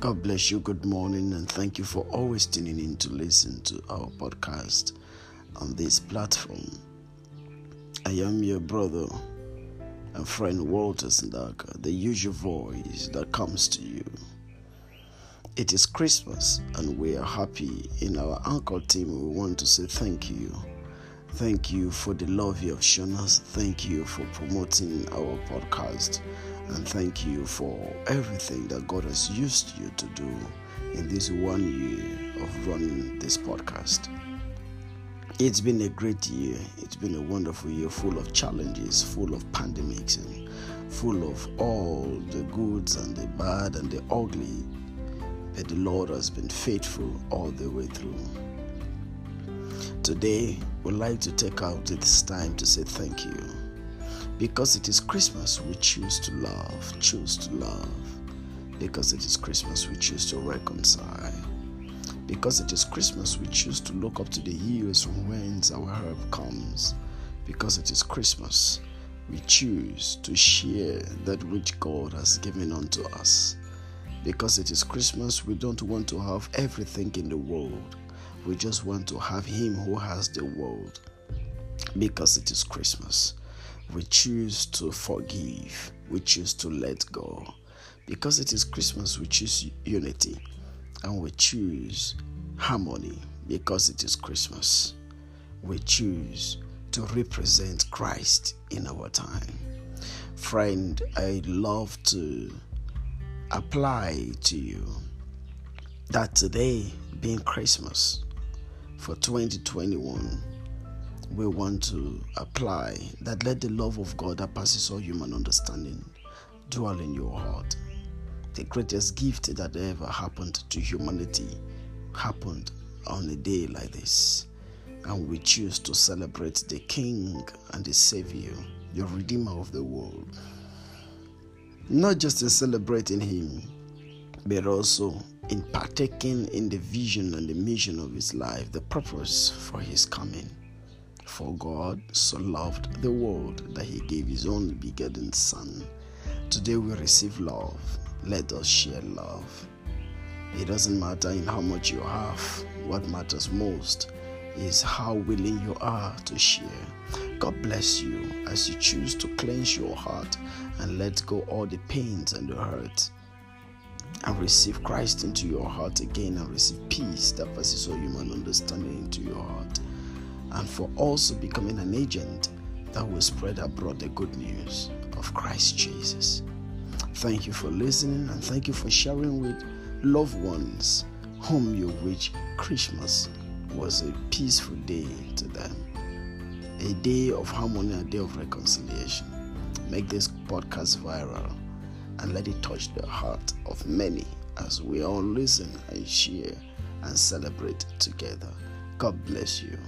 God bless you. Good morning, and thank you for always tuning in to listen to our podcast on this platform. I am your brother and friend Walter Sandaka, the usual voice that comes to you. It is Christmas, and we are happy. In our anchor team, we want to say thank you. Thank you for the love you have shown us. Thank you for promoting our podcast. And thank you for everything that God has used you to do in this one year of running this podcast. It's been a great year. It's been a wonderful year full of challenges, full of pandemics, and full of all the goods and the bad and the ugly. But the Lord has been faithful all the way through. Today, we'd like to take out this time to say thank you because it is Christmas, we choose to love, choose to love. Because it is Christmas, we choose to reconcile. Because it is Christmas, we choose to look up to the hills from whence our help comes. Because it is Christmas, we choose to share that which God has given unto us. Because it is Christmas, we don't want to have everything in the world. We just want to have Him who has the world. Because it is Christmas we choose to forgive, we choose to let go. Because it is Christmas, we choose unity and we choose harmony. Because it is Christmas, we choose to represent Christ in our time. Friend, I love to apply to you that today, being Christmas for 2021, we want to apply that let the love of God that passes all human understanding dwell in your heart. The greatest gift that ever happened to humanity happened on a day like this. And we choose to celebrate the King and the Savior, the Redeemer of the world. Not just in celebrating Him, but also in partaking in the vision and the mission of His life, the purpose for His coming. For God so loved the world that he gave his only begotten Son. Today we receive love. Let us share love. It doesn't matter in how much you have. What matters most is how willing you are to share. God bless you as you choose to cleanse your heart and let go all the pains and the hurt and receive Christ into your heart again and receive peace that passes all human understanding into your heart and for also becoming an agent that will spread abroad the good news of Christ Jesus. Thank you for listening and thank you for sharing with loved ones whom you wish Christmas was a peaceful day to them, a day of harmony, a day of reconciliation. Make this podcast viral and let it touch the heart of many as we all listen and share and celebrate together. God bless you.